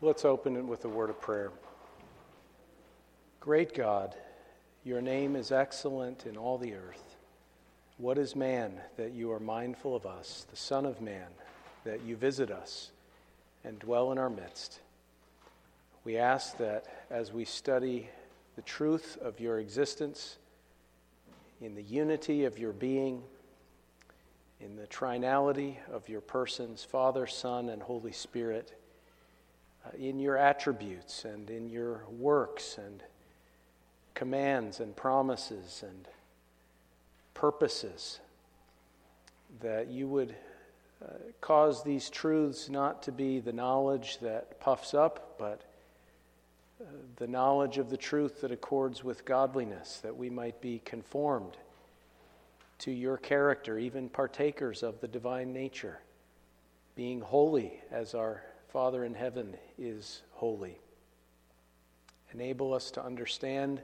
Let's open it with a word of prayer. Great God, your name is excellent in all the earth. What is man that you are mindful of us, the Son of Man, that you visit us and dwell in our midst? We ask that as we study the truth of your existence, in the unity of your being, in the trinality of your persons, Father, Son, and Holy Spirit, in your attributes and in your works and commands and promises and purposes, that you would uh, cause these truths not to be the knowledge that puffs up, but uh, the knowledge of the truth that accords with godliness, that we might be conformed to your character, even partakers of the divine nature, being holy as our Father in heaven is holy. Enable us to understand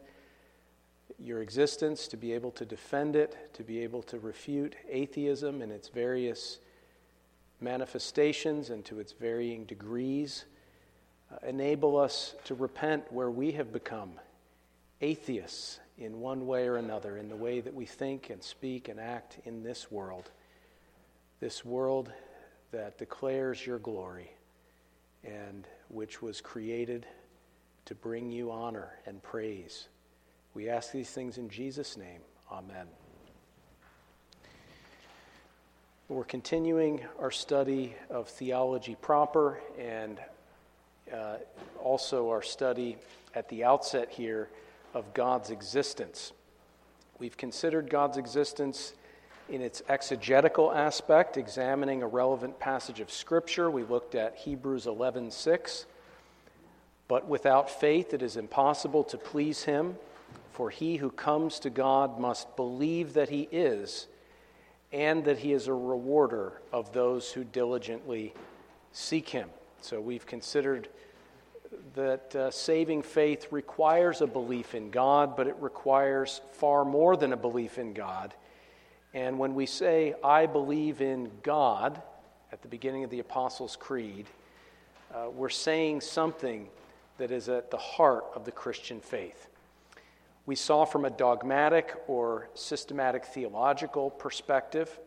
your existence, to be able to defend it, to be able to refute atheism in its various manifestations and to its varying degrees. Uh, enable us to repent where we have become atheists in one way or another, in the way that we think and speak and act in this world. This world that declares your glory and which was created to bring you honor and praise. We ask these things in Jesus' name. Amen. We're continuing our study of theology proper and uh, also our study at the outset here of God's existence. We've considered God's existence in its exegetical aspect, examining a relevant passage of Scripture. We looked at Hebrews 11:6. But without faith it is impossible to please him, for he who comes to God must believe that he is, and that he is a rewarder of those who diligently seek him. So we've considered that uh, saving faith requires a belief in God, but it requires far more than a belief in God. And when we say, I believe in God, at the beginning of the Apostles' Creed, uh, we're saying something that is at the heart of the Christian faith. We saw from a dogmatic or systematic theological perspective,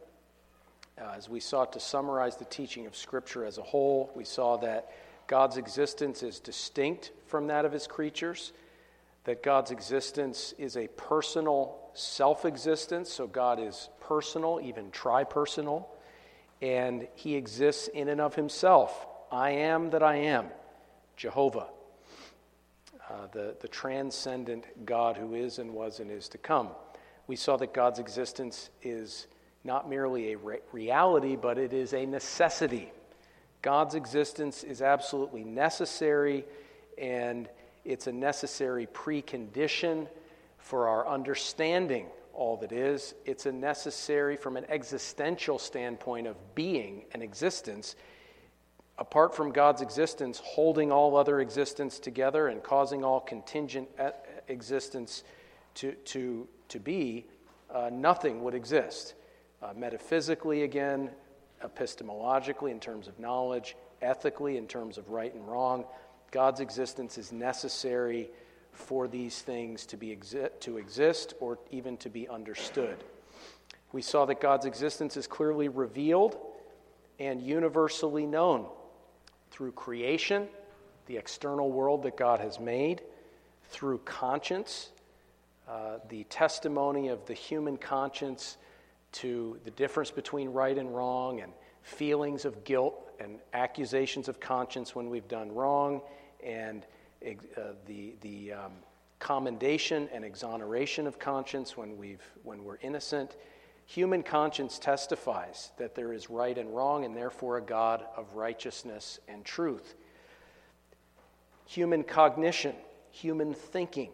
uh, as we sought to summarize the teaching of Scripture as a whole, we saw that God's existence is distinct from that of his creatures, that God's existence is a personal self existence, so God is personal, even tri-personal, and he exists in and of himself. I am that I am, Jehovah, uh, the, the transcendent God who is and was and is to come. We saw that God's existence is not merely a re- reality, but it is a necessity. God's existence is absolutely necessary, and it's a necessary precondition for our understanding all that is. It's a necessary, from an existential standpoint of being and existence. Apart from God's existence, holding all other existence together and causing all contingent existence to, to, to be, uh, nothing would exist. Uh, metaphysically, again, epistemologically in terms of knowledge, ethically in terms of right and wrong. God's existence is necessary for these things to, be exi- to exist or even to be understood. We saw that God's existence is clearly revealed and universally known through creation, the external world that God has made, through conscience, uh, the testimony of the human conscience to the difference between right and wrong and feelings of guilt and accusations of conscience when we've done wrong and uh, the, the um, commendation and exoneration of conscience when, we've, when we're innocent. Human conscience testifies that there is right and wrong and therefore a God of righteousness and truth. Human cognition, human thinking,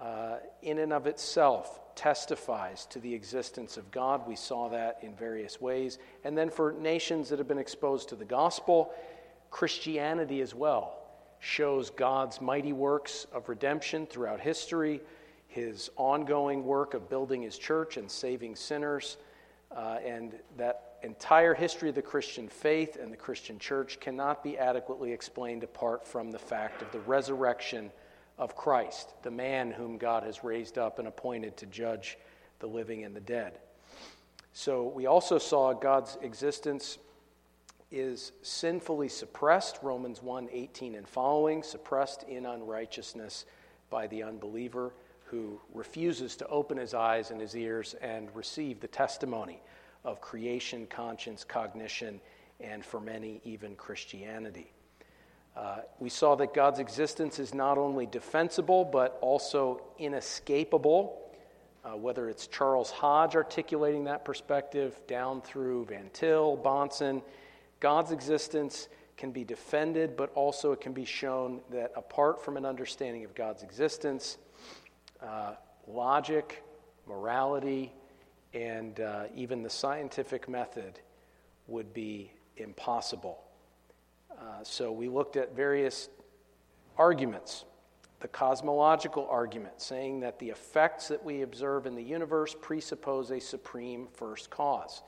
uh, in and of itself testifies to the existence of God. We saw that in various ways. And then for nations that have been exposed to the gospel, Christianity as well shows God's mighty works of redemption throughout history, his ongoing work of building his church and saving sinners, uh, and that entire history of the Christian faith and the Christian church cannot be adequately explained apart from the fact of the resurrection of Christ, the man whom God has raised up and appointed to judge the living and the dead. So we also saw God's existence is sinfully suppressed, Romans 1 18 and following, suppressed in unrighteousness by the unbeliever who refuses to open his eyes and his ears and receive the testimony of creation, conscience, cognition, and for many, even Christianity. Uh, we saw that God's existence is not only defensible, but also inescapable. Uh, whether it's Charles Hodge articulating that perspective down through Van Til, Bahnsen, God's existence can be defended, but also it can be shown that apart from an understanding of God's existence, uh, logic, morality, and uh, even the scientific method would be impossible. Uh, so we looked at various arguments. The cosmological argument, saying that the effects that we observe in the universe presuppose a supreme first cause.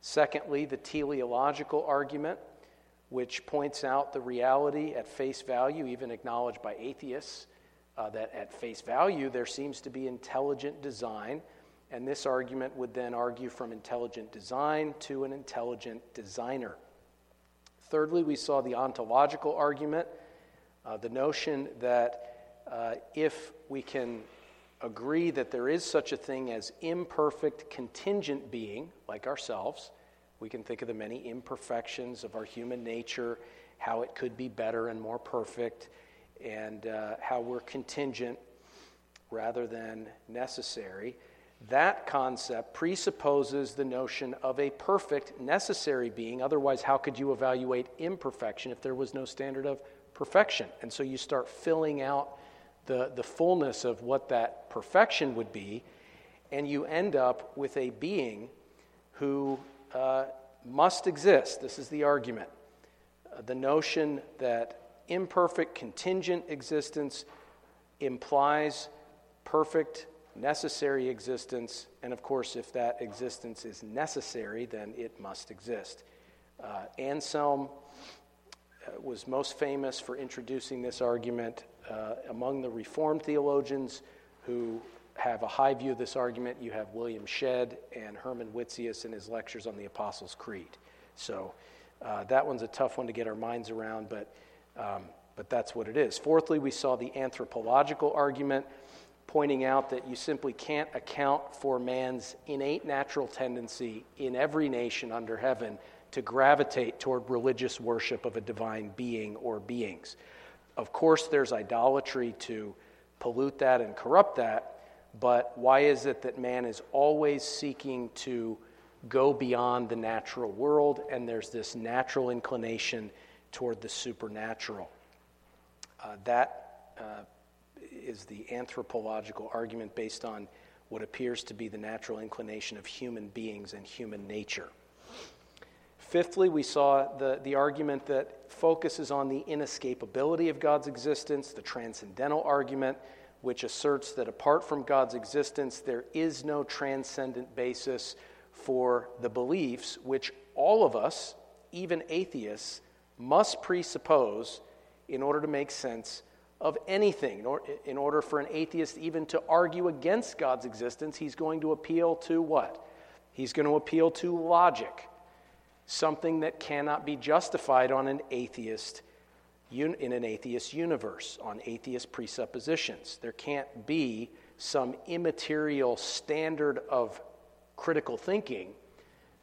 Secondly, the teleological argument, which points out the reality at face value, even acknowledged by atheists, uh, that at face value there seems to be intelligent design. And this argument would then argue from intelligent design to an intelligent designer. Thirdly, we saw the ontological argument, uh, the notion that uh, if we can agree that there is such a thing as imperfect contingent being, like ourselves, we can think of the many imperfections of our human nature, how it could be better and more perfect, and uh, how we're contingent rather than necessary. That concept presupposes the notion of a perfect, necessary being. Otherwise, how could you evaluate imperfection if there was no standard of perfection? And so you start filling out the, the fullness of what that perfection would be, and you end up with a being who uh, must exist. This is the argument. Uh, the notion that imperfect, contingent existence implies perfect, necessary existence. And of course, if that existence is necessary, then it must exist. Uh, Anselm uh, was most famous for introducing this argument uh, among the Reformed theologians who have a high view of this argument. You have William Shedd and Herman Witsius in his lectures on the Apostles' Creed. So uh, that one's a tough one to get our minds around, but um, but that's what it is. Fourthly, we saw the anthropological argument, pointing out that you simply can't account for man's innate natural tendency in every nation under heaven to gravitate toward religious worship of a divine being or beings. Of course, there's idolatry to pollute that and corrupt that, but why is it that man is always seeking to go beyond the natural world and there's this natural inclination toward the supernatural. Uh, that uh, is the anthropological argument based on what appears to be the natural inclination of human beings and human nature. Fifthly, we saw the, the argument that focuses on the inescapability of God's existence, the transcendental argument, which asserts that apart from God's existence, there is no transcendent basis for the beliefs which all of us, even atheists, must presuppose in order to make sense of anything. In order for an atheist even to argue against God's existence, he's going to appeal to what? He's going to appeal to logic, something that cannot be justified on an atheist in an atheist universe, on atheist presuppositions. There can't be some immaterial standard of critical thinking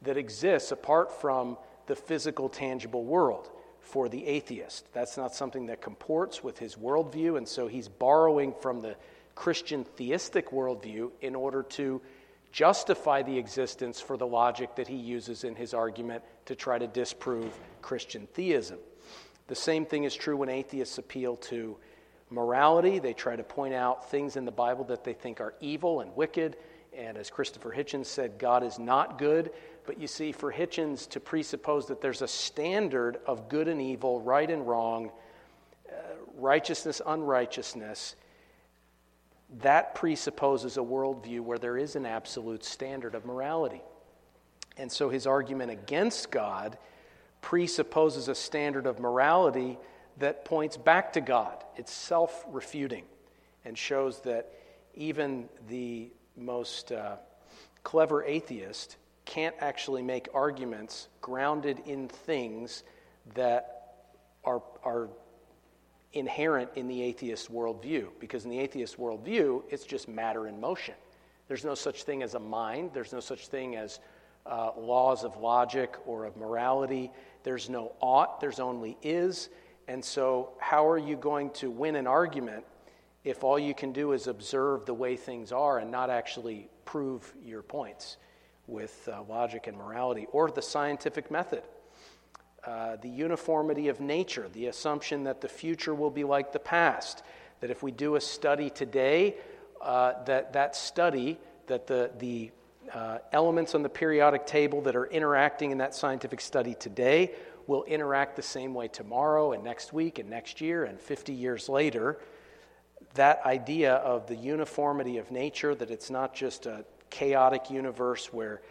that exists apart from the physical, tangible world for the atheist. That's not something that comports with his worldview, and so he's borrowing from the Christian theistic worldview in order to justify the existence for the logic that he uses in his argument to try to disprove Christian theism. The same thing is true when atheists appeal to morality. They try to point out things in the Bible that they think are evil and wicked. And as Christopher Hitchens said, God is not good. But you see, for Hitchens to presuppose that there's a standard of good and evil, right and wrong, uh, righteousness, unrighteousness, that presupposes a worldview where there is an absolute standard of morality. And so his argument against God presupposes a standard of morality that points back to God. It's self refuting and shows that even the most uh, clever atheist can't actually make arguments grounded in things that are, are inherent in the atheist worldview. Because in the atheist worldview, it's just matter in motion. There's no such thing as a mind, there's no such thing as uh, laws of logic or of morality. There's no ought, there's only is. And so, how are you going to win an argument if all you can do is observe the way things are and not actually prove your points with uh, logic and morality or the scientific method? Uh, the uniformity of nature, the assumption that the future will be like the past, that if we do a study today, uh, that that study, that the, the uh, elements on the periodic table that are interacting in that scientific study today will interact the same way tomorrow and next week and next year and 50 years later. That idea of the uniformity of nature, that it's not just a chaotic universe where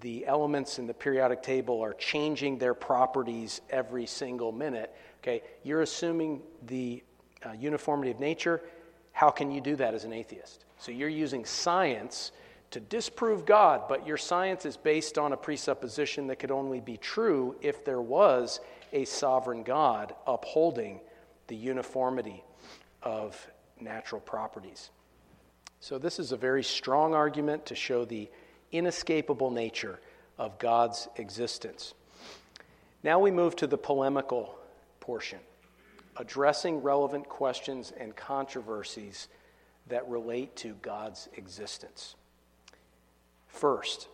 the elements in the periodic table are changing their properties every single minute. Okay, you're assuming the uh, uniformity of nature. How can you do that as an atheist? So you're using science to disprove God, but your science is based on a presupposition that could only be true if there was a sovereign God upholding the uniformity of natural properties. So, this is a very strong argument to show the inescapable nature of God's existence. Now we move to the polemical portion, addressing relevant questions and controversies that relate to God's existence. First,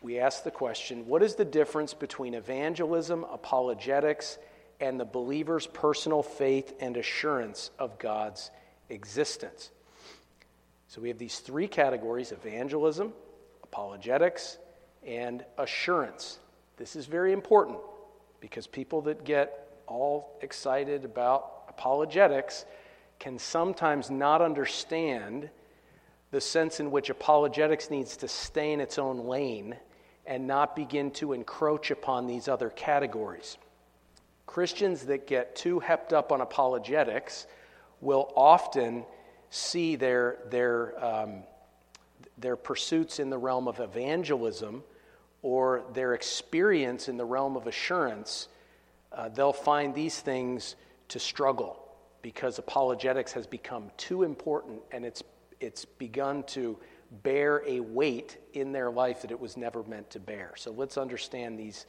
we ask the question what is the difference between evangelism, apologetics, and the believer's personal faith and assurance of God's existence? So we have these three categories evangelism, apologetics, and assurance. This is very important because people that get all excited about apologetics can sometimes not understand the sense in which apologetics needs to stay in its own lane and not begin to encroach upon these other categories. Christians that get too hepped up on apologetics will often see their, their, um, their pursuits in the realm of evangelism or their experience in the realm of assurance, uh, they'll find these things to struggle because apologetics has become too important and it's it's begun to bear a weight in their life that it was never meant to bear. So let's understand these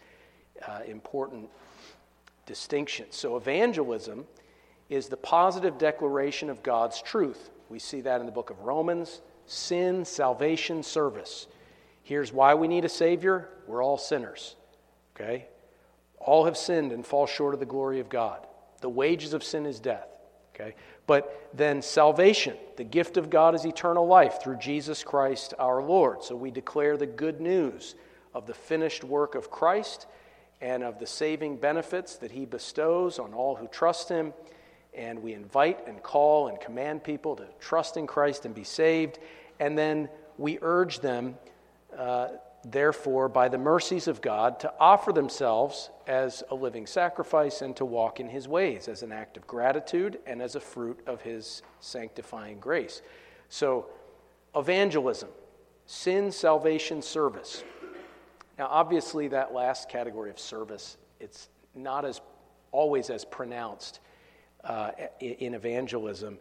uh, important distinctions. So, evangelism is the positive declaration of God's truth. We see that in the book of Romans sin, salvation, service. Here's why we need a Savior we're all sinners. Okay? All have sinned and fall short of the glory of God. The wages of sin is death. Okay? But then salvation, the gift of God is eternal life through Jesus Christ our Lord. So we declare the good news of the finished work of Christ and of the saving benefits that he bestows on all who trust him. And we invite and call and command people to trust in Christ and be saved. And then we urge them uh, therefore, by the mercies of God, to offer themselves as a living sacrifice and to walk in his ways as an act of gratitude and as a fruit of his sanctifying grace. So, evangelism, sin, salvation, service. Now, obviously, that last category of service, it's not as always as pronounced uh, in evangelism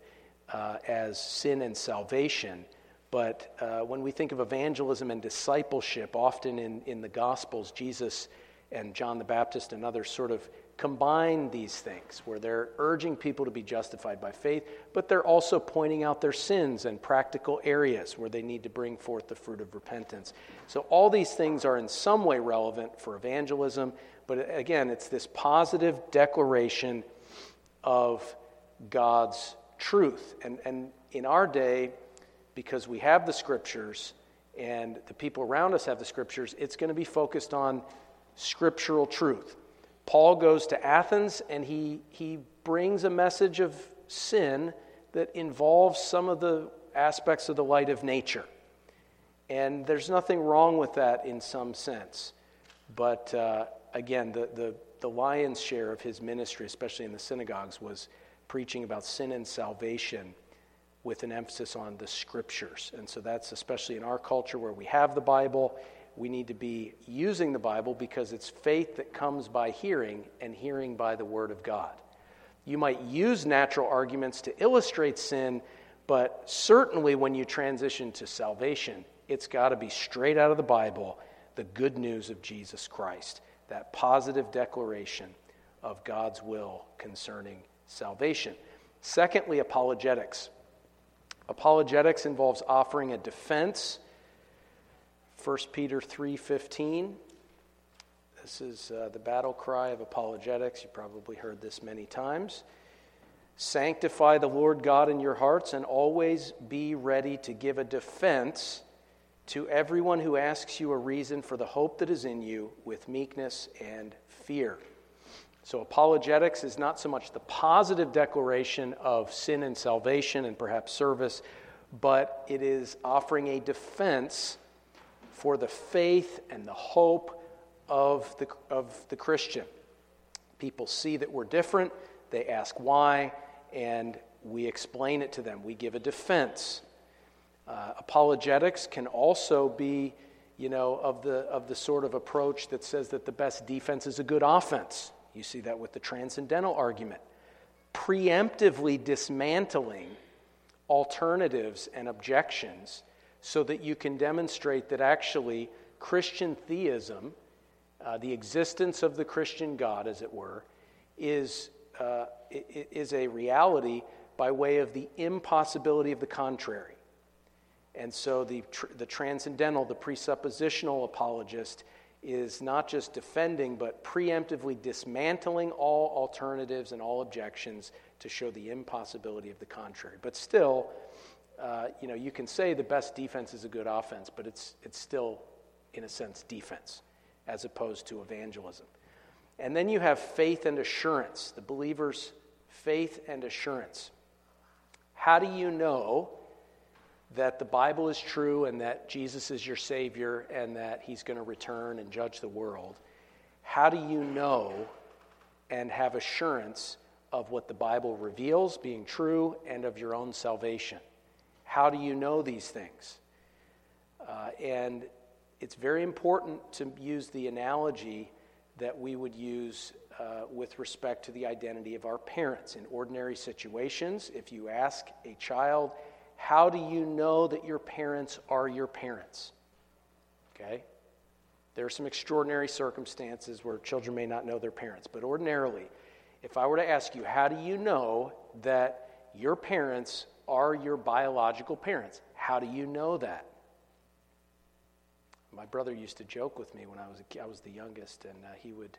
uh, as sin and salvation. But uh, when we think of evangelism and discipleship, often in, in the Gospels, Jesus and John the Baptist and others sort of combine these things where they're urging people to be justified by faith, but they're also pointing out their sins and practical areas where they need to bring forth the fruit of repentance. So, all these things are in some way relevant for evangelism, but again, it's this positive declaration of God's truth. And, and in our day, because we have the scriptures and the people around us have the scriptures, it's going to be focused on scriptural truth. Paul goes to Athens and he, he brings a message of sin that involves some of the aspects of the light of nature. And there's nothing wrong with that in some sense. But uh, again, the, the, the lion's share of his ministry, especially in the synagogues, was preaching about sin and salvation with an emphasis on the scriptures. And so that's especially in our culture where we have the Bible, we need to be using the Bible because it's faith that comes by hearing and hearing by the Word of God. You might use natural arguments to illustrate sin, but certainly when you transition to salvation, it's got to be straight out of the Bible the good news of Jesus Christ, that positive declaration of God's will concerning salvation. Secondly, apologetics. Apologetics involves offering a defense. 1 Peter 3:15. This is uh, the battle cry of apologetics. You've probably heard this many times. Sanctify the Lord God in your hearts and always be ready to give a defense to everyone who asks you a reason for the hope that is in you with meekness and fear. So, apologetics is not so much the positive declaration of sin and salvation and perhaps service, but it is offering a defense for the faith and the hope of the, of the Christian. People see that we're different, they ask why, and we explain it to them. We give a defense. Uh, apologetics can also be, you know, of the, of the sort of approach that says that the best defense is a good offense. You see that with the transcendental argument. Preemptively dismantling alternatives and objections so that you can demonstrate that actually Christian theism, uh, the existence of the Christian God, as it were, is, uh, is a reality by way of the impossibility of the contrary. And so the, tr- the transcendental, the presuppositional apologist is not just defending, but preemptively dismantling all alternatives and all objections to show the impossibility of the contrary. But still, uh, you know, you can say the best defense is a good offense, but it's, it's still, in a sense, defense as opposed to evangelism. And then you have faith and assurance, the believer's faith and assurance. How do you know that the Bible is true and that Jesus is your Savior and that He's going to return and judge the world, how do you know and have assurance of what the Bible reveals being true and of your own salvation? How do you know these things? Uh, and it's very important to use the analogy that we would use uh, with respect to the identity of our parents. In ordinary situations, if you ask a child, how do you know that your parents are your parents? Okay? There are some extraordinary circumstances where children may not know their parents, but ordinarily, if I were to ask you, how do you know that your parents are your biological parents? How do you know that? My brother used to joke with me when I was a, I was the youngest, and uh, he would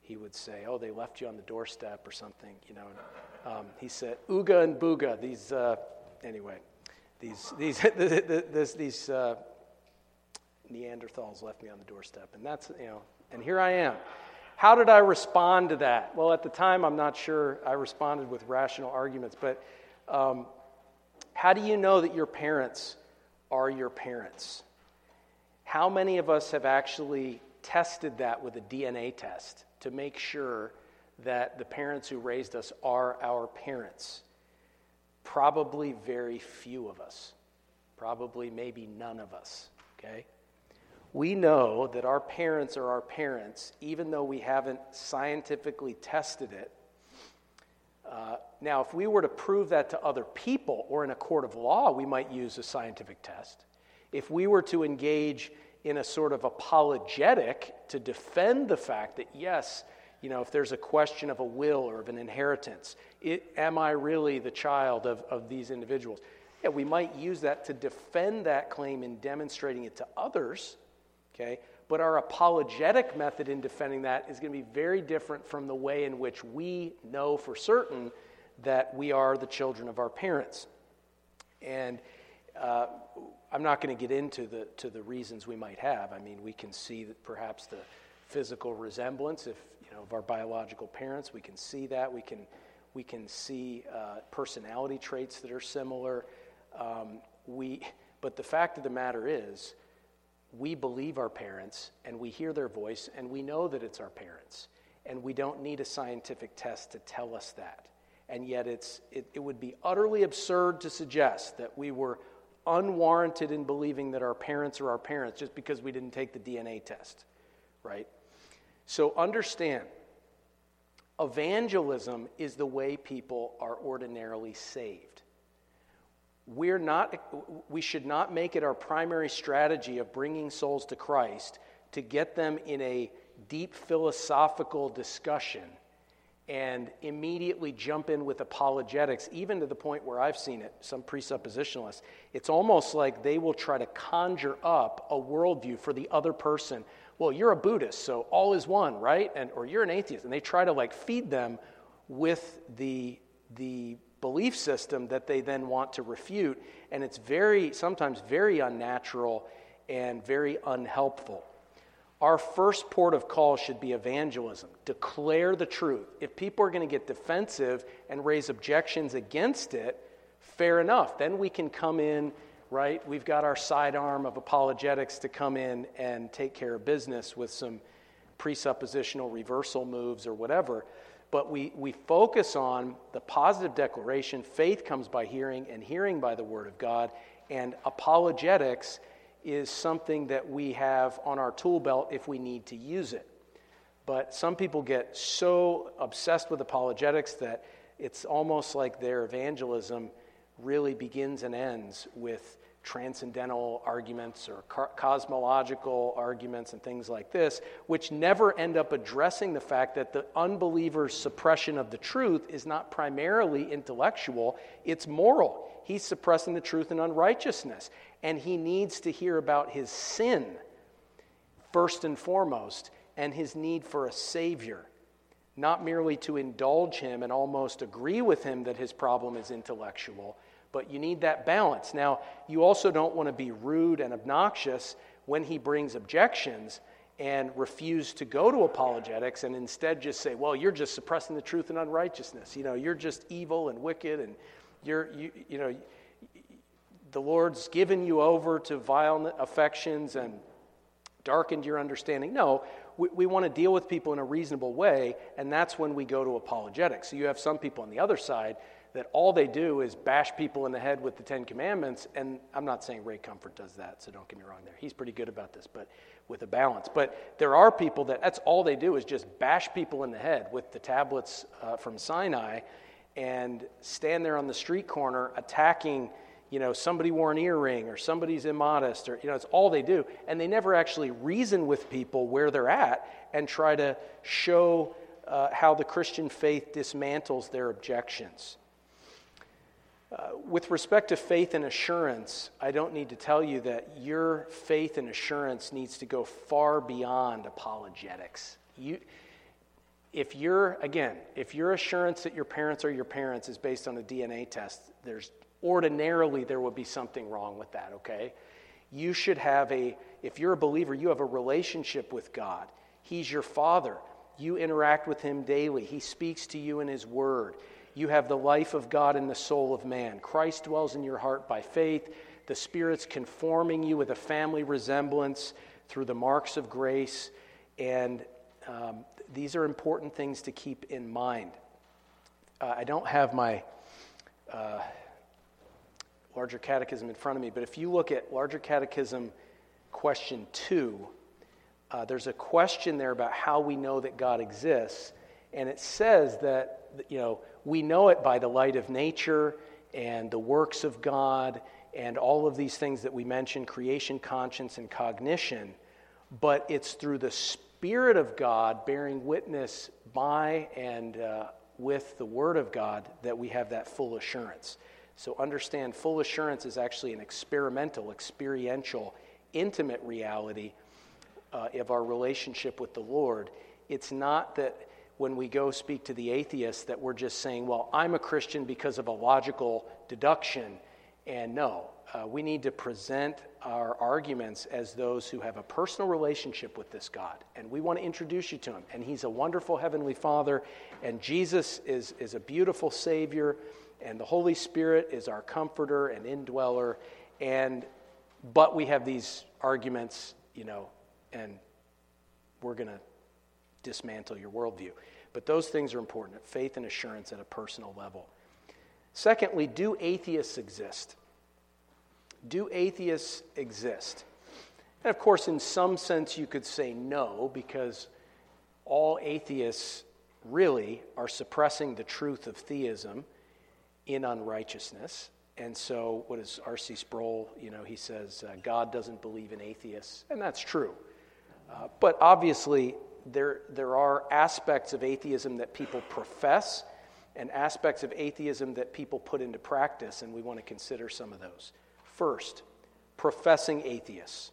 he would say, "Oh, they left you on the doorstep or something," you know. Um, he said, "Ooga and booga." These uh, anyway these, these, this, these uh, Neanderthals left me on the doorstep. And that's, you know, and here I am. How did I respond to that? Well, at the time, I'm not sure I responded with rational arguments, but um, how do you know that your parents are your parents? How many of us have actually tested that with a DNA test to make sure that the parents who raised us are our parents? Probably very few of us. Probably maybe none of us, okay? We know that our parents are our parents, even though we haven't scientifically tested it. Uh, now, if we were to prove that to other people or in a court of law, we might use a scientific test. If we were to engage in a sort of apologetic to defend the fact that, yes, you know, if there's a question of a will or of an inheritance, it, am I really the child of, of these individuals? Yeah, we might use that to defend that claim in demonstrating it to others, okay? But our apologetic method in defending that is going to be very different from the way in which we know for certain that we are the children of our parents. And uh, I'm not going to get into the, to the reasons we might have. I mean, we can see that perhaps the physical resemblance, if you know, of our biological parents. We can see that. We can, we can see uh, personality traits that are similar. Um, we, but the fact of the matter is, we believe our parents and we hear their voice and we know that it's our parents. And we don't need a scientific test to tell us that. And yet, it's, it, it would be utterly absurd to suggest that we were unwarranted in believing that our parents are our parents just because we didn't take the DNA test, right? So understand, evangelism is the way people are ordinarily saved. We're not, we should not make it our primary strategy of bringing souls to Christ to get them in a deep philosophical discussion and immediately jump in with apologetics, even to the point where I've seen it, some presuppositionalists. It's almost like they will try to conjure up a worldview for the other person. Well, you're a Buddhist, so all is one, right? And, or you're an atheist. And they try to like feed them with the, the belief system that they then want to refute. And it's very, sometimes very unnatural and very unhelpful. Our first port of call should be evangelism. Declare the truth. If people are going to get defensive and raise objections against it, fair enough. Then we can come in, right? We've got our sidearm of apologetics to come in and take care of business with some presuppositional reversal moves or whatever. But we, we focus on the positive declaration faith comes by hearing, and hearing by the word of God. And apologetics is something that we have on our tool belt if we need to use it. But some people get so obsessed with apologetics that it's almost like their evangelism really begins and ends with transcendental arguments or cosmological arguments and things like this, which never end up addressing the fact that the unbeliever's suppression of the truth is not primarily intellectual, it's moral. He's suppressing the truth in unrighteousness and he needs to hear about his sin first and foremost and his need for a Savior, not merely to indulge him and almost agree with him that his problem is intellectual, but you need that balance. Now, you also don't want to be rude and obnoxious when he brings objections and refuse to go to apologetics and instead just say, well, you're just suppressing the truth and unrighteousness. You know, you're just evil and wicked and you're, you, you know, the Lord's given you over to violent affections and darkened your understanding. No, we, we want to deal with people in a reasonable way, and that's when we go to apologetics. So you have some people on the other side that all they do is bash people in the head with the Ten Commandments, and I'm not saying Ray Comfort does that, so don't get me wrong there. He's pretty good about this, but with a balance. But there are people that that's all they do is just bash people in the head with the tablets uh, from Sinai and stand there on the street corner attacking you know, somebody wore an earring or somebody's immodest or, you know, it's all they do. And they never actually reason with people where they're at and try to show uh, how the Christian faith dismantles their objections. Uh, with respect to faith and assurance, I don't need to tell you that your faith and assurance needs to go far beyond apologetics. You, if you're, again, if your assurance that your parents are your parents is based on a DNA test, there's ordinarily there would be something wrong with that, okay? You should have a, if you're a believer, you have a relationship with God. He's your father. You interact with him daily. He speaks to you in his word. You have the life of God in the soul of man. Christ dwells in your heart by faith. The Spirit's conforming you with a family resemblance through the marks of grace. And um, these are important things to keep in mind. Uh, I don't have my. Uh, larger catechism in front of me, but if you look at larger catechism question two, uh, there's a question there about how we know that God exists, and it says that you know we know it by the light of nature and the works of God and all of these things that we mentioned creation, conscience, and cognition, but it's through the Spirit of God bearing witness by and uh, with the Word of God that we have that full assurance. So understand full assurance is actually an experimental, experiential, intimate reality uh, of our relationship with the Lord. It's not that when we go speak to the atheist that we're just saying, well, I'm a Christian because of a logical deduction. And no, uh, we need to present our arguments as those who have a personal relationship with this God. And we want to introduce you to him. And he's a wonderful heavenly Father, and Jesus is, is a beautiful Savior and the Holy Spirit is our comforter and indweller. And but we have these arguments you know, and we're going to dismantle your worldview. But those things are important faith and assurance at a personal level. Secondly, do atheists exist? Do atheists exist? And of course, in some sense, you could say no, because all atheists really are suppressing the truth of theism in unrighteousness. And so, what is R.C. Sproul? You know, he says uh, God doesn't believe in atheists, and that's true. Uh, but obviously, there, there are aspects of atheism that people profess and aspects of atheism that people put into practice, and we want to consider some of those. First, professing atheists.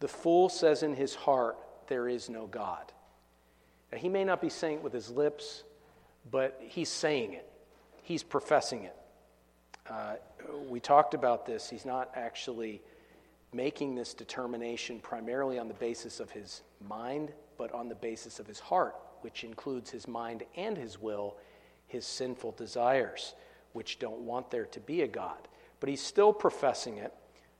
The fool says in his heart, There is no God. Now, he may not be saying it with his lips, but he's saying it, he's professing it. Uh, we talked about this. He's not actually making this determination primarily on the basis of his mind, but on the basis of his heart, which includes his mind and his will, his sinful desires, which don't want there to be a God. But he's still professing it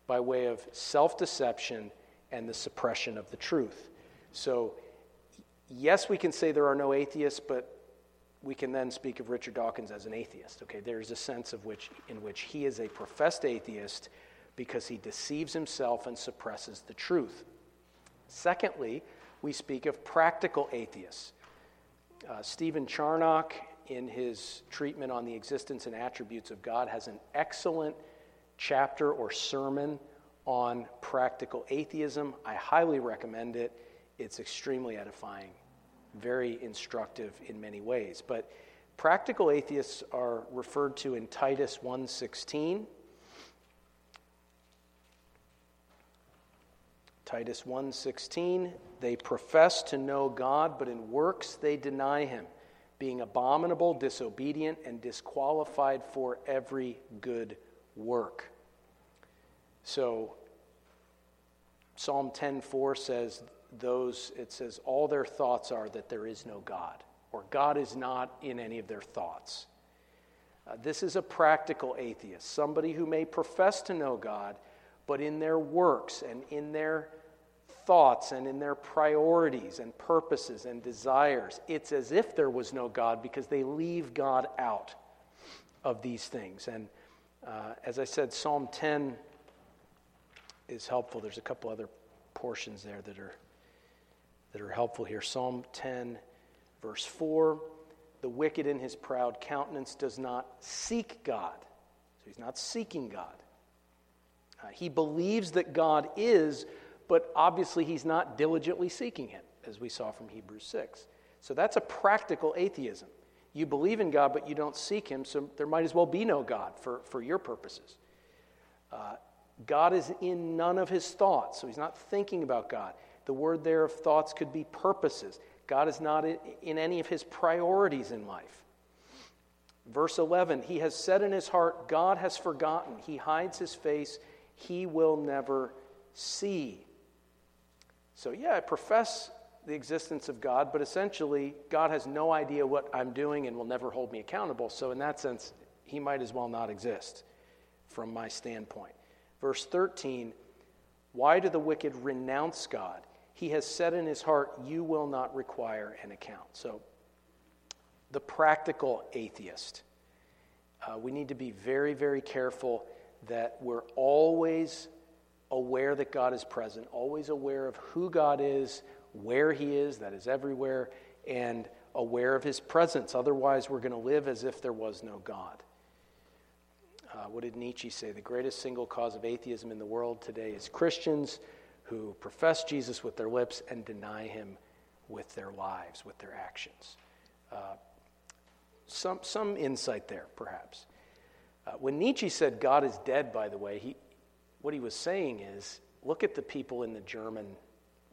by way of self deception and the suppression of the truth. So, yes, we can say there are no atheists, but we can then speak of Richard Dawkins as an atheist. Okay, there's a sense of which in which he is a professed atheist because he deceives himself and suppresses the truth. Secondly, we speak of practical atheists. Uh, Stephen Charnock, in his treatment on the existence and attributes of God, has an excellent chapter or sermon on practical atheism. I highly recommend it. It's extremely edifying very instructive in many ways. But practical atheists are referred to in Titus 1:16. Titus 1:16, they profess to know God, but in works they deny him, being abominable, disobedient, and disqualified for every good work. So Psalm 10:4 says those, it says, all their thoughts are that there is no God, or God is not in any of their thoughts. Uh, this is a practical atheist, somebody who may profess to know God, but in their works and in their thoughts and in their priorities and purposes and desires, it's as if there was no God because they leave God out of these things. And uh, as I said, Psalm 10 is helpful. There's a couple other portions there that are that are helpful here. Psalm 10, verse 4 The wicked in his proud countenance does not seek God. So he's not seeking God. Uh, he believes that God is, but obviously he's not diligently seeking him, as we saw from Hebrews 6. So that's a practical atheism. You believe in God, but you don't seek him, so there might as well be no God for, for your purposes. Uh, God is in none of his thoughts, so he's not thinking about God. The word there of thoughts could be purposes. God is not in any of his priorities in life. Verse 11, he has said in his heart, God has forgotten. He hides his face. He will never see. So, yeah, I profess the existence of God, but essentially, God has no idea what I'm doing and will never hold me accountable. So, in that sense, he might as well not exist from my standpoint. Verse 13, why do the wicked renounce God? he has said in his heart, You will not require an account. So, the practical atheist. Uh, we need to be very, very careful that we're always aware that God is present, always aware of who God is, where He is, that is everywhere, and aware of His presence. Otherwise, we're going to live as if there was no God. Uh, what did Nietzsche say? The greatest single cause of atheism in the world today is Christians who profess Jesus with their lips and deny him with their lives, with their actions. Uh, some, some insight there, perhaps. Uh, when Nietzsche said God is dead, by the way, he, what he was saying is look at the people in the German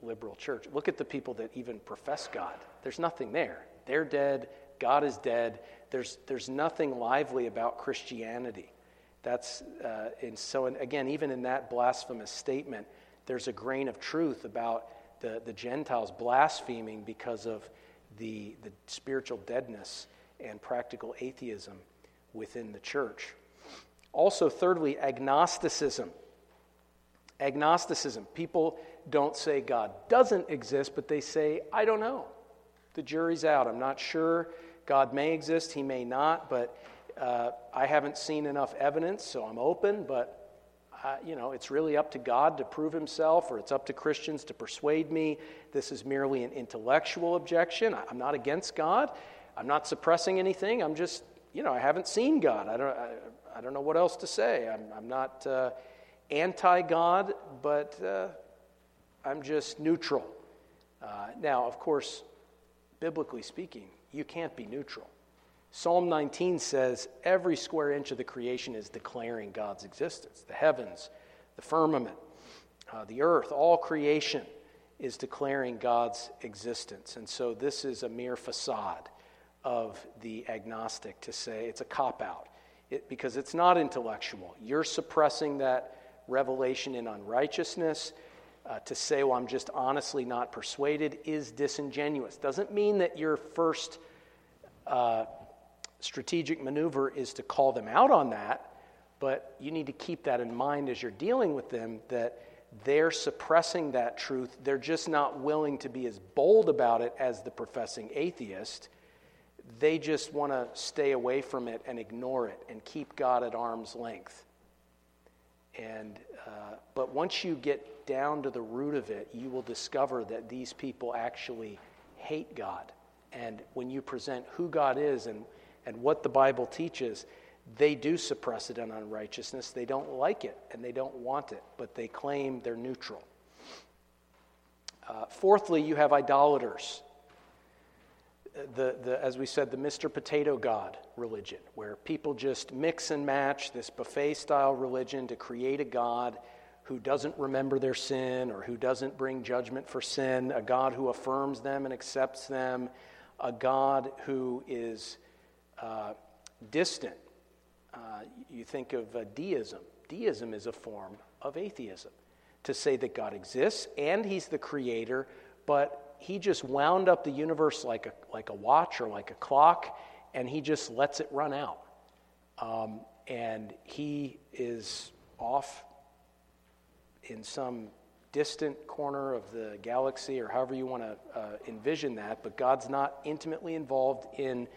liberal church. Look at the people that even profess God. There's nothing there. They're dead. God is dead. There's, there's nothing lively about Christianity. That's, uh, and so, and again, even in that blasphemous statement, there's a grain of truth about the, the Gentiles blaspheming because of the, the spiritual deadness and practical atheism within the church. Also, thirdly, agnosticism. Agnosticism. People don't say God doesn't exist, but they say, I don't know. The jury's out. I'm not sure. God may exist, He may not, but uh, I haven't seen enough evidence, so I'm open, but uh, you know, it's really up to God to prove himself, or it's up to Christians to persuade me. This is merely an intellectual objection. I'm not against God. I'm not suppressing anything. I'm just, you know, I haven't seen God. I don't, I, I don't know what else to say. I'm, I'm not uh, anti God, but uh, I'm just neutral. Uh, now, of course, biblically speaking, you can't be neutral. Psalm 19 says every square inch of the creation is declaring God's existence the heavens, the firmament, uh, the earth, all creation is declaring God's existence. And so this is a mere facade of the agnostic to say it's a cop out it, because it's not intellectual. You're suppressing that revelation in unrighteousness. Uh, to say, well, I'm just honestly not persuaded is disingenuous. Doesn't mean that your first uh, strategic maneuver is to call them out on that, but you need to keep that in mind as you're dealing with them that they're suppressing that truth. They're just not willing to be as bold about it as the professing atheist. They just want to stay away from it and ignore it and keep God at arm's length. And, uh, but once you get down to the root of it, you will discover that these people actually hate God. And when you present who God is and, and what the Bible teaches, they do suppress it in unrighteousness. They don't like it and they don't want it, but they claim they're neutral. Uh, fourthly, you have idolaters the, the, as we said, the Mr. Potato God religion, where people just mix and match this buffet style religion to create a God who doesn't remember their sin or who doesn't bring judgment for sin, a God who affirms them and accepts them, a God who is uh, distant. Uh, you think of uh, deism. Deism is a form of atheism. To say that God exists and He's the creator, but he just wound up the universe like a, like a watch or like a clock, and he just lets it run out. Um, and he is off in some distant corner of the galaxy, or however you want to uh, envision that, but God's not intimately involved in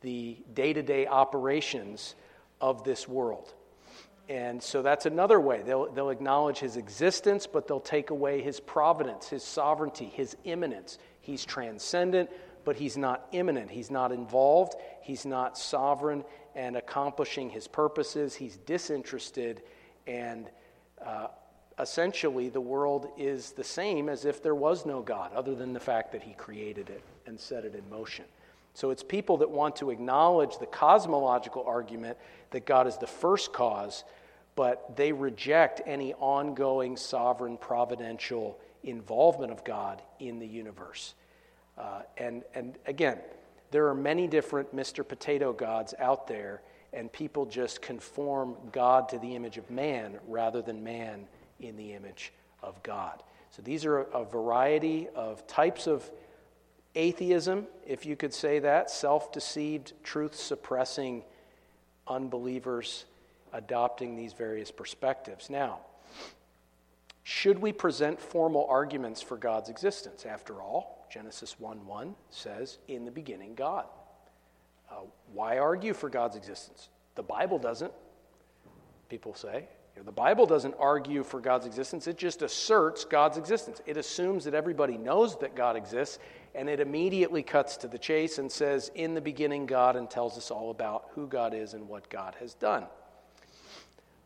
the day to day operations of this world. And so that's another way. They'll, they'll acknowledge his existence, but they'll take away his providence, his sovereignty, his immanence. He's transcendent, but he's not immanent. He's not involved. He's not sovereign and accomplishing his purposes. He's disinterested. And uh, essentially, the world is the same as if there was no God, other than the fact that he created it and set it in motion. So it's people that want to acknowledge the cosmological argument that God is the first cause, but they reject any ongoing sovereign providential involvement of God in the universe. Uh, and, and again, there are many different Mr. Potato gods out there, and people just conform God to the image of man rather than man in the image of God. So these are a, a variety of types of atheism, if you could say that, self deceived, truth suppressing unbelievers adopting these various perspectives. Now, should we present formal arguments for God's existence? After all, Genesis 1 1 says, In the beginning, God. Uh, why argue for God's existence? The Bible doesn't, people say. The Bible doesn't argue for God's existence, it just asserts God's existence. It assumes that everybody knows that God exists, and it immediately cuts to the chase and says, In the beginning, God, and tells us all about who God is and what God has done.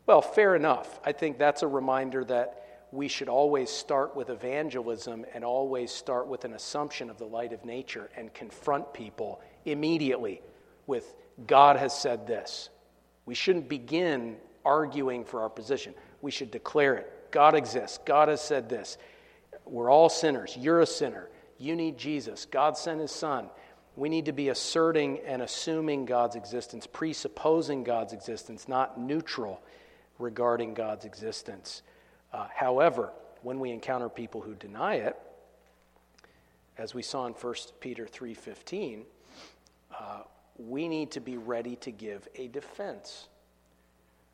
Well, fair enough. I think that's a reminder that we should always start with evangelism and always start with an assumption of the light of nature and confront people immediately with God has said this. We shouldn't begin arguing for our position. We should declare it. God exists. God has said this. We're all sinners. You're a sinner. You need Jesus. God sent his son. We need to be asserting and assuming God's existence, presupposing God's existence, not neutral regarding God's existence. Uh, however, when we encounter people who deny it, as we saw in 1 Peter 3:15, uh, we need to be ready to give a defense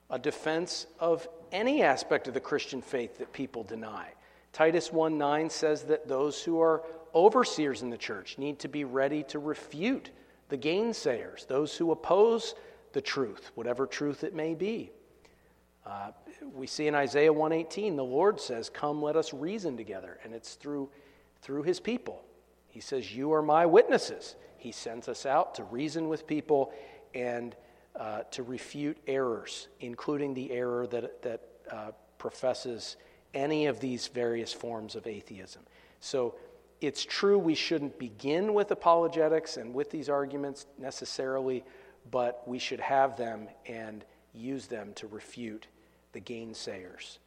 a defense of any aspect of the Christian faith that people deny. Titus 1 9 says that those who are overseers in the church need to be ready to refute the gainsayers, those who oppose the truth, whatever truth it may be. Uh, we see in Isaiah 118, the Lord says, Come, let us reason together. And it's through, through his people. He says, You are my witnesses. He sends us out to reason with people and uh, to refute errors, including the error that, that uh, professes any of these various forms of atheism. So it's true we shouldn't begin with apologetics and with these arguments necessarily, but we should have them and use them to refute the gainsayers.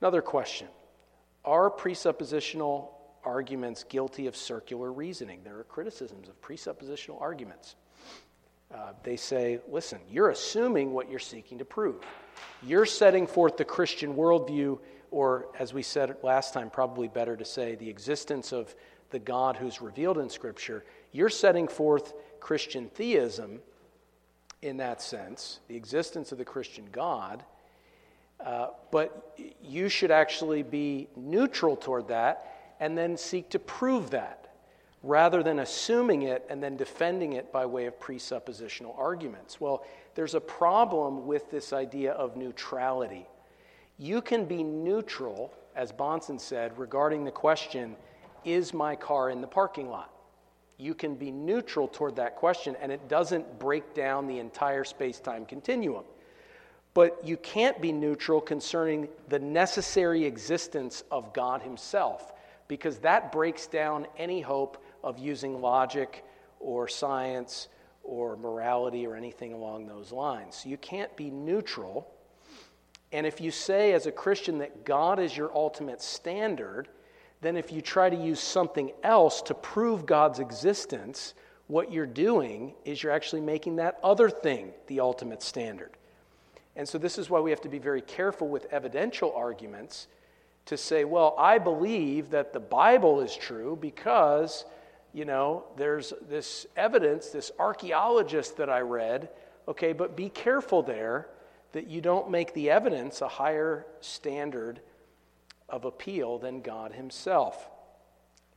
Another question Are presuppositional arguments guilty of circular reasoning? There are criticisms of presuppositional arguments. Uh, they say, listen, you're assuming what you're seeking to prove. You're setting forth the Christian worldview, or as we said last time, probably better to say the existence of the God who's revealed in Scripture. You're setting forth Christian theism in that sense, the existence of the Christian God. Uh, but you should actually be neutral toward that and then seek to prove that rather than assuming it and then defending it by way of presuppositional arguments. Well, there's a problem with this idea of neutrality. You can be neutral, as Bahnsen said, regarding the question is my car in the parking lot? You can be neutral toward that question, and it doesn't break down the entire space time continuum. But you can't be neutral concerning the necessary existence of God Himself, because that breaks down any hope of using logic or science or morality or anything along those lines. You can't be neutral. And if you say as a Christian that God is your ultimate standard, then if you try to use something else to prove God's existence, what you're doing is you're actually making that other thing the ultimate standard. And so this is why we have to be very careful with evidential arguments to say, well, I believe that the Bible is true because, you know, there's this evidence, this archaeologist that I read. Okay, but be careful there that you don't make the evidence a higher standard of appeal than God Himself.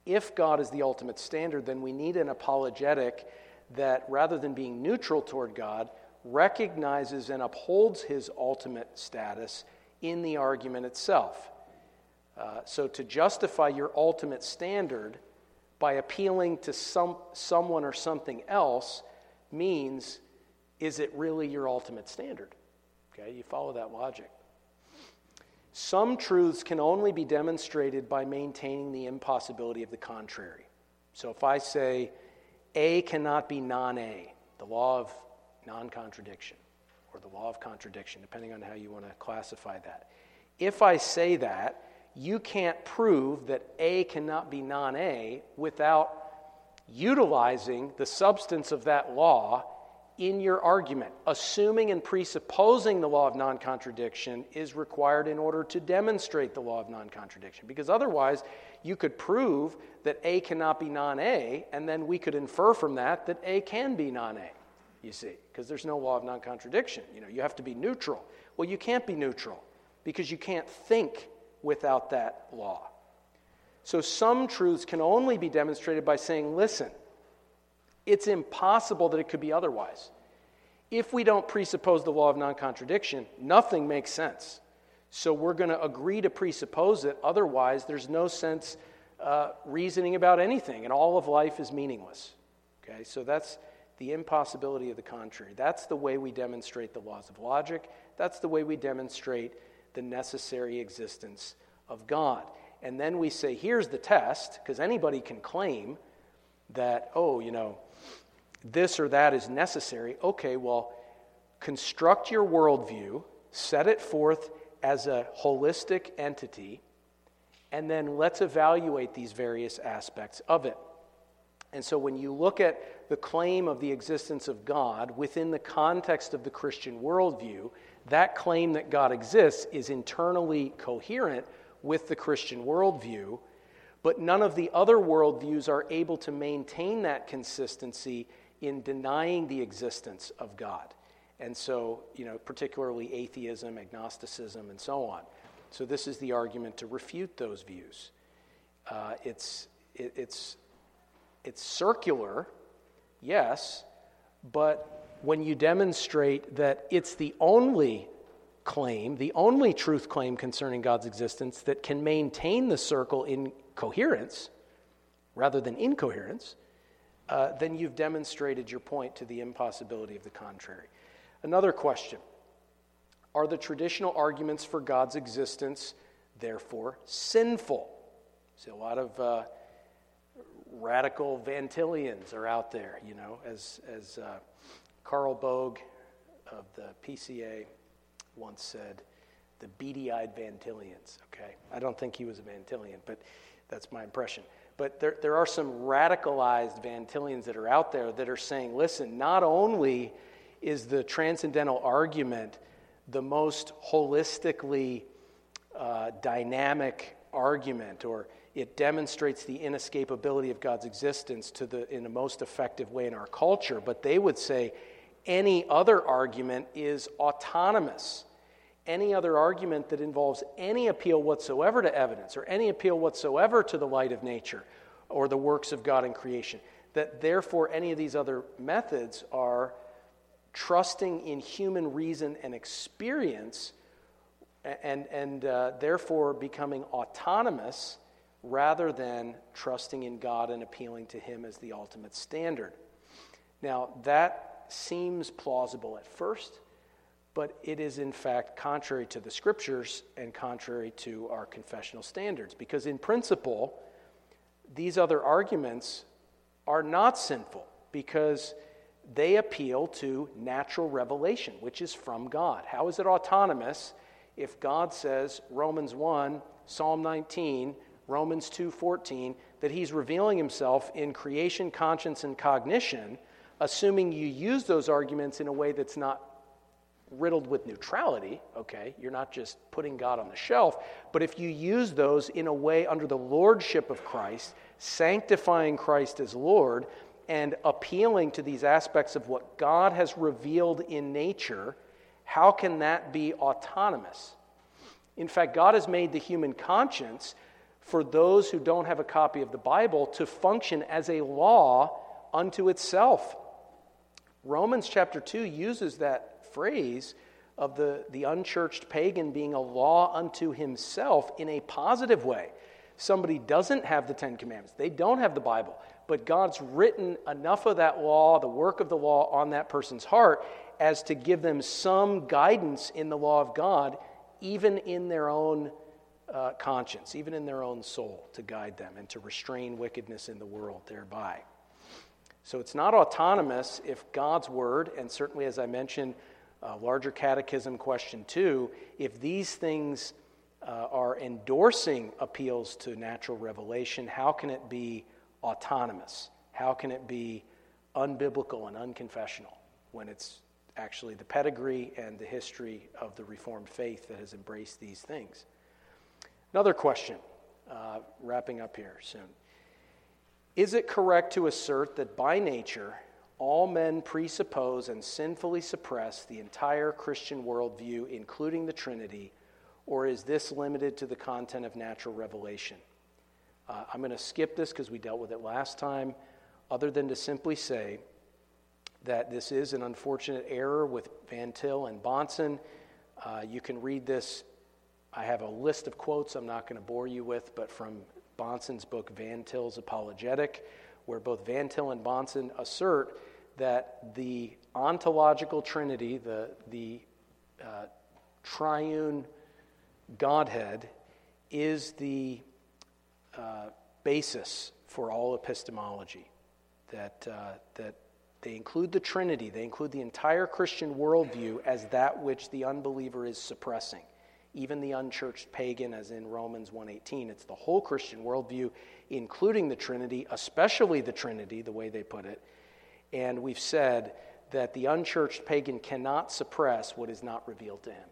If God is the ultimate standard, then we need an apologetic that, rather than being neutral toward God, recognizes and upholds His ultimate status in the argument itself. Uh, so, to justify your ultimate standard by appealing to some, someone or something else means is it really your ultimate standard? Okay, you follow that logic. Some truths can only be demonstrated by maintaining the impossibility of the contrary. So if I say A cannot be non A, the law of non contradiction, or the law of contradiction, depending on how you want to classify that. If I say that, you can't prove that A cannot be non A without utilizing the substance of that law in your argument. Assuming and presupposing the law of non contradiction is required in order to demonstrate the law of non contradiction. Because otherwise, you could prove that A cannot be non A, and then we could infer from that that A can be non A, you see, because there's no law of non contradiction. You know, you have to be neutral. Well, you can't be neutral because you can't think without that law. So some truths can only be demonstrated by saying, listen, it's impossible that it could be otherwise. If we don't presuppose the law of non contradiction, nothing makes sense. So we're going to agree to presuppose it. Otherwise, there's no sense uh, reasoning about anything, and all of life is meaningless. Okay, so that's the impossibility of the contrary. That's the way we demonstrate the laws of logic. That's the way we demonstrate the necessary existence of God. And then we say, here's the test, because anybody can claim that, oh, you know, this or that is necessary. Okay, well, construct your worldview, set it forth as a holistic entity, and then let's evaluate these various aspects of it. And so when you look at the claim of the existence of God within the context of the Christian worldview, that claim that God exists is internally coherent with the Christian worldview but none of the other worldviews are able to maintain that consistency in denying the existence of God. And so, you know, particularly atheism, agnosticism, and so on. So, this is the argument to refute those views. Uh, it's, it, it's, it's circular, yes, but when you demonstrate that it's the only claim, the only truth claim concerning God's existence that can maintain the circle in coherence rather than incoherence, uh, then you've demonstrated your point to the impossibility of the contrary. Another question Are the traditional arguments for God's existence therefore sinful? See, a lot of uh, radical Van Tillians are out there, you know, as, as uh, Carl Bogue of the PCA once said, the beady eyed Van Tillians, okay? I don't think he was a Van Tillian, but that's my impression. But there, there are some radicalized Van Tillians that are out there that are saying, listen, not only is the transcendental argument the most holistically uh, dynamic argument, or it demonstrates the inescapability of God's existence to the, in the most effective way in our culture, but they would say any other argument is autonomous any other argument that involves any appeal whatsoever to evidence or any appeal whatsoever to the light of nature or the works of God in creation. That therefore, any of these other methods are trusting in human reason and experience and, and uh, therefore becoming autonomous rather than trusting in God and appealing to Him as the ultimate standard. Now, that seems plausible at first but it is in fact contrary to the scriptures and contrary to our confessional standards. Because in principle, these other arguments are not sinful because they appeal to natural revelation, which is from God. How is it autonomous if God says, Romans 1, Psalm 19, Romans 2:14, that he's revealing himself in creation, conscience, and cognition, assuming you use those arguments in a way that's not riddled with neutrality, okay? You're not just putting God on the shelf, but if you use those in a way under the lordship of Christ, sanctifying Christ as Lord, and appealing to these aspects of what God has revealed in nature, how can that be autonomous? In fact, God has made the human conscience for those who don't have a copy of the Bible to function as a law unto itself. Romans chapter 2 uses that phrase of the, the unchurched pagan being a law unto himself in a positive way. Somebody doesn't have the Ten Commandments, they don't have the Bible, but God's written enough of that law, the work of the law, on that person's heart as to give them some guidance in the law of God, even in their own uh, conscience, even in their own soul, to guide them and to restrain wickedness in the world thereby. So it's not autonomous if God's word, and certainly as I mentioned, uh, larger catechism question two if these things uh, are endorsing appeals to natural revelation, how can it be autonomous? How can it be unbiblical and unconfessional when it's actually the pedigree and the history of the Reformed faith that has embraced these things? Another question, uh, wrapping up here soon. Is it correct to assert that by nature, all men presuppose and sinfully suppress the entire Christian worldview, including the Trinity, or is this limited to the content of natural revelation? Uh, I'm going to skip this because we dealt with it last time, other than to simply say that this is an unfortunate error with Van Til and Bahnsen. Uh, you can read this. I have a list of quotes I'm not going to bore you with, but from Bahnsen's book, Van Til's Apologetic, where both Van Til and Bahnsen assert that the ontological trinity, the, the uh, triune Godhead, is the uh, basis for all epistemology. That, uh, that they include the Trinity, they include the entire Christian worldview as that which the unbeliever is suppressing. Even the unchurched pagan, as in Romans 1:18, it's the whole Christian worldview, including the Trinity, especially the Trinity, the way they put it, and we've said that the unchurched pagan cannot suppress what is not revealed to him.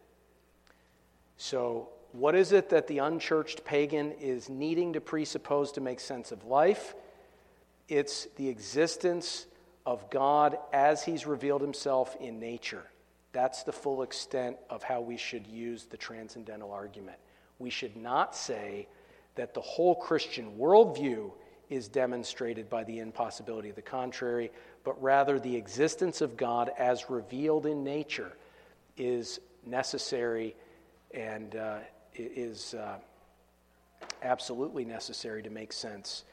So, what is it that the unchurched pagan is needing to presuppose to make sense of life? It's the existence of God as he's revealed himself in nature. That's the full extent of how we should use the transcendental argument. We should not say that the whole Christian worldview is demonstrated by the impossibility of the contrary, but rather the existence of God as revealed in nature is necessary and uh, is uh, absolutely necessary to make sense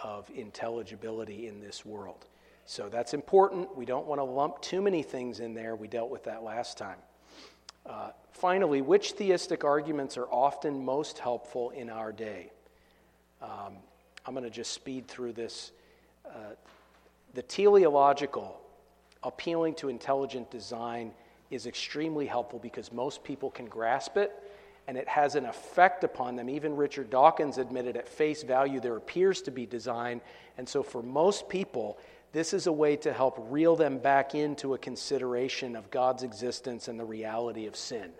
of intelligibility in this world. So that's important. We don't want to lump too many things in there. We dealt with that last time. Uh, finally, which theistic arguments are often most helpful in our day? Um, I'm going to just speed through this. Uh, the teleological, appealing to intelligent design, is extremely helpful because most people can grasp it and it has an effect upon them. Even Richard Dawkins admitted at face value there appears to be design. And so, for most people, this is a way to help reel them back into a consideration of God's existence and the reality of sin.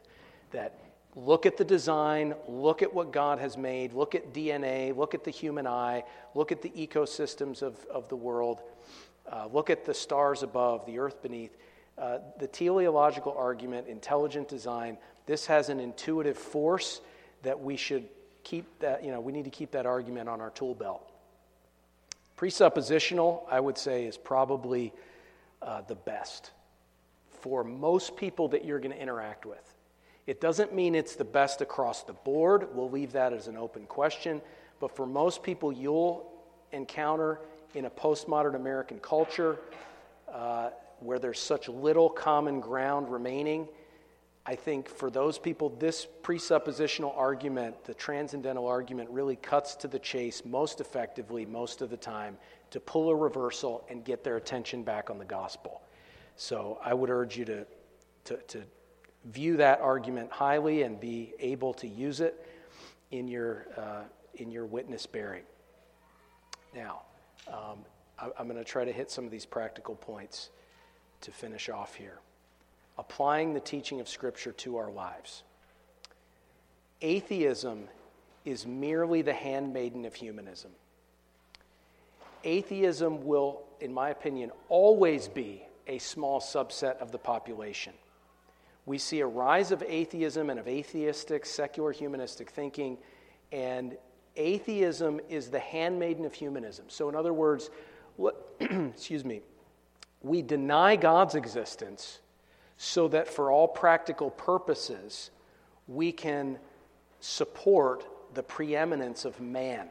That look at the design, look at what God has made, look at DNA, look at the human eye, look at the ecosystems of, of the world, uh, look at the stars above, the earth beneath. Uh, the teleological argument, intelligent design, this has an intuitive force that we should keep that, you know, we need to keep that argument on our tool belt. Presuppositional, I would say, is probably uh, the best for most people that you're going to interact with. It doesn't mean it's the best across the board. We'll leave that as an open question. But for most people you'll encounter in a postmodern American culture uh, where there's such little common ground remaining, I think for those people, this presuppositional argument, the transcendental argument, really cuts to the chase most effectively most of the time to pull a reversal and get their attention back on the gospel. So I would urge you to, to, to view that argument highly and be able to use it in your, uh, in your witness bearing. Now, um, I, I'm going to try to hit some of these practical points to finish off here applying the teaching of Scripture to our lives. Atheism is merely the handmaiden of humanism. Atheism will, in my opinion, always be a small subset of the population. We see a rise of atheism and of atheistic, secular humanistic thinking, and atheism is the handmaiden of humanism. So, in other words, what, excuse me, we deny God's existence so that for all practical purposes, we can support the preeminence of man.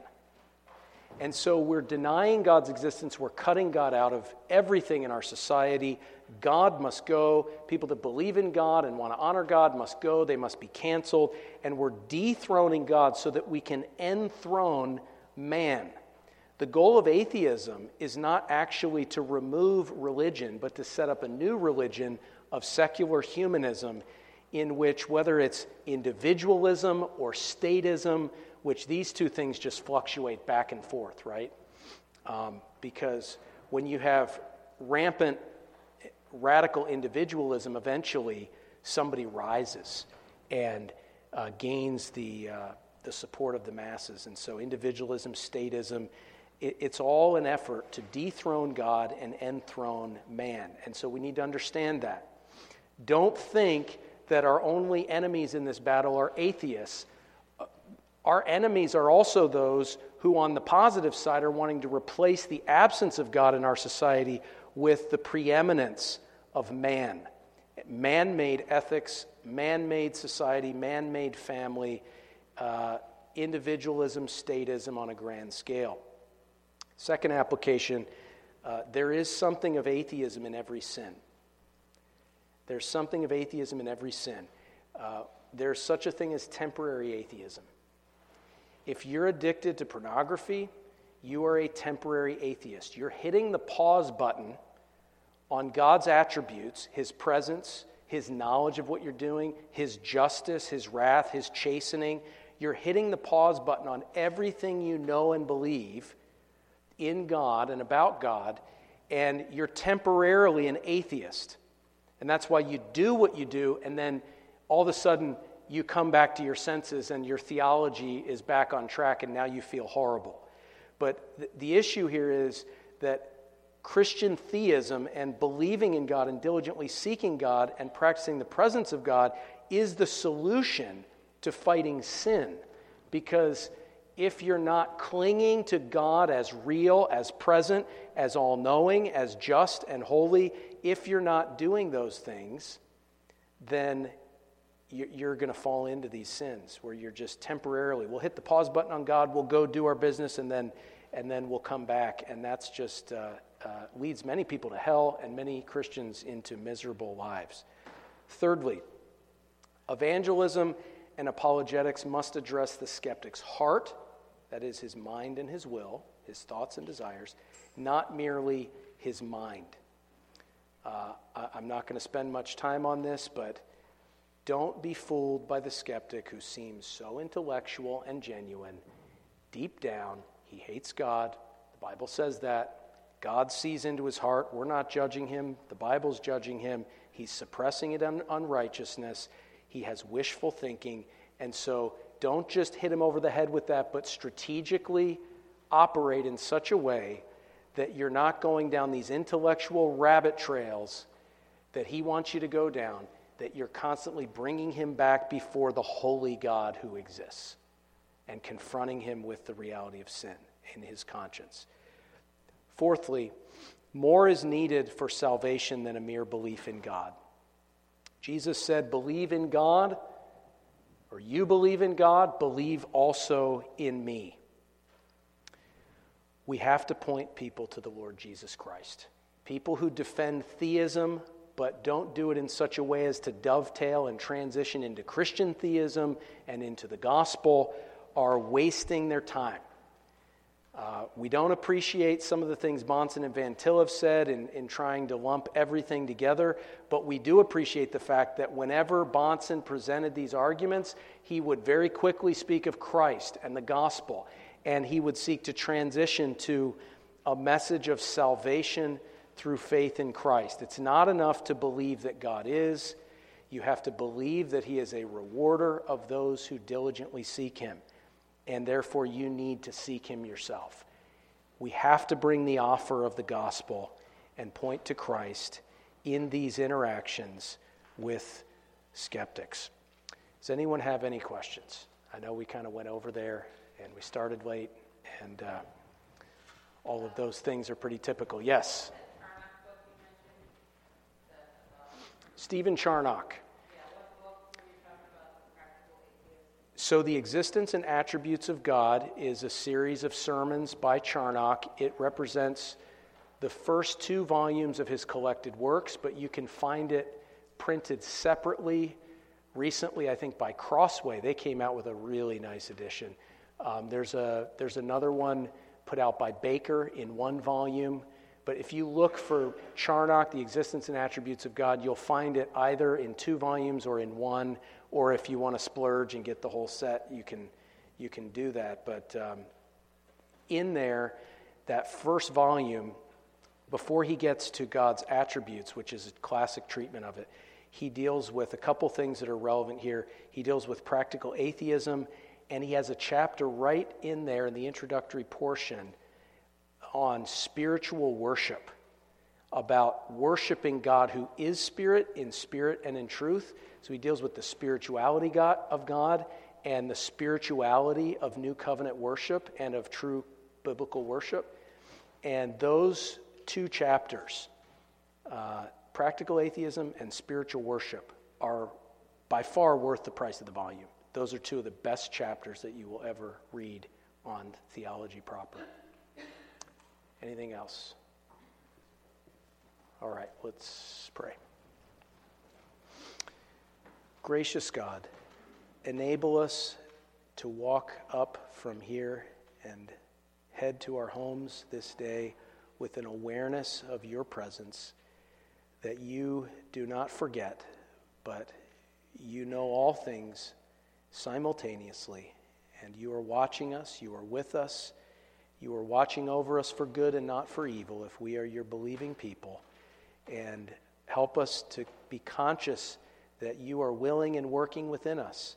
And so we're denying God's existence. We're cutting God out of everything in our society. God must go. People that believe in God and want to honor God must go. They must be canceled. And we're dethroning God so that we can enthrone man. The goal of atheism is not actually to remove religion, but to set up a new religion of secular humanism in which, whether it's individualism or statism, which these two things just fluctuate back and forth, right? Um, because when you have rampant radical individualism, eventually somebody rises and uh, gains the, uh, the support of the masses. And so, individualism, statism, it, it's all an effort to dethrone God and enthrone man. And so, we need to understand that. Don't think that our only enemies in this battle are atheists. Our enemies are also those who, on the positive side, are wanting to replace the absence of God in our society with the preeminence of man. Man made ethics, man made society, man made family, uh, individualism, statism on a grand scale. Second application uh, there is something of atheism in every sin. There's something of atheism in every sin. Uh, there's such a thing as temporary atheism. If you're addicted to pornography, you are a temporary atheist. You're hitting the pause button on God's attributes, His presence, His knowledge of what you're doing, His justice, His wrath, His chastening. You're hitting the pause button on everything you know and believe in God and about God, and you're temporarily an atheist. And that's why you do what you do, and then all of a sudden you come back to your senses and your theology is back on track, and now you feel horrible. But th- the issue here is that Christian theism and believing in God and diligently seeking God and practicing the presence of God is the solution to fighting sin. Because if you're not clinging to God as real, as present, as all knowing, as just and holy, if you're not doing those things, then you're going to fall into these sins where you're just temporarily, we'll hit the pause button on God, we'll go do our business, and then, and then we'll come back. And that's just uh, uh, leads many people to hell and many Christians into miserable lives. Thirdly, evangelism and apologetics must address the skeptic's heart, that is, his mind and his will, his thoughts and desires, not merely his mind. Uh, I, I'm not going to spend much time on this, but don't be fooled by the skeptic who seems so intellectual and genuine. Deep down, he hates God. The Bible says that. God sees into his heart. We're not judging him, the Bible's judging him. He's suppressing it on unrighteousness. He has wishful thinking. And so don't just hit him over the head with that, but strategically operate in such a way that you're not going down these intellectual rabbit trails that he wants you to go down, that you're constantly bringing him back before the holy God who exists and confronting him with the reality of sin in his conscience. Fourthly, more is needed for salvation than a mere belief in God. Jesus said, Believe in God, you believe in God, believe also in me. We have to point people to the Lord Jesus Christ. People who defend theism but don't do it in such a way as to dovetail and transition into Christian theism and into the gospel are wasting their time. Uh, we don't appreciate some of the things Bahnsen and Van Til have said in, in trying to lump everything together, but we do appreciate the fact that whenever Bahnsen presented these arguments, he would very quickly speak of Christ and the gospel, and he would seek to transition to a message of salvation through faith in Christ. It's not enough to believe that God is, you have to believe that he is a rewarder of those who diligently seek him and therefore you need to seek him yourself. We have to bring the offer of the gospel and point to Christ in these interactions with skeptics. Does anyone have any questions? I know we kind of went over there and we started late, and uh, all of those things are pretty typical. Yes? Stephen Charnock. So, The Existence and Attributes of God is a series of sermons by Charnock. It represents the first two volumes of his collected works, but you can find it printed separately. Recently, I think by Crossway, they came out with a really nice edition. Um, there's, a, there's another one put out by Baker in one volume. But if you look for Charnock, The Existence and Attributes of God, you'll find it either in two volumes or in one or if you want to splurge and get the whole set, you can, you can do that. But um, in there, that first volume, before he gets to God's attributes, which is a classic treatment of it, he deals with a couple things that are relevant here. He deals with practical atheism, and he has a chapter right in there in the introductory portion on spiritual worship, about worshiping God who is spirit, in spirit and in truth. So he deals with the spirituality God, of God and the spirituality of new covenant worship and of true biblical worship. And those two chapters, uh, practical atheism and spiritual worship, are by far worth the price of the volume. Those are two of the best chapters that you will ever read on theology proper. Anything else? All right, let's pray. Gracious God, enable us to walk up from here and head to our homes this day with an awareness of your presence, that you do not forget, but you know all things simultaneously, and you are watching us, you are with us, you are watching over us for good and not for evil if we are your believing people. And help us to be conscious that you are willing and working within us,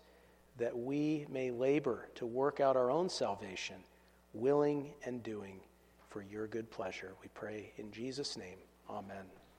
that we may labor to work out our own salvation, willing and doing for your good pleasure. We pray in Jesus' name. Amen.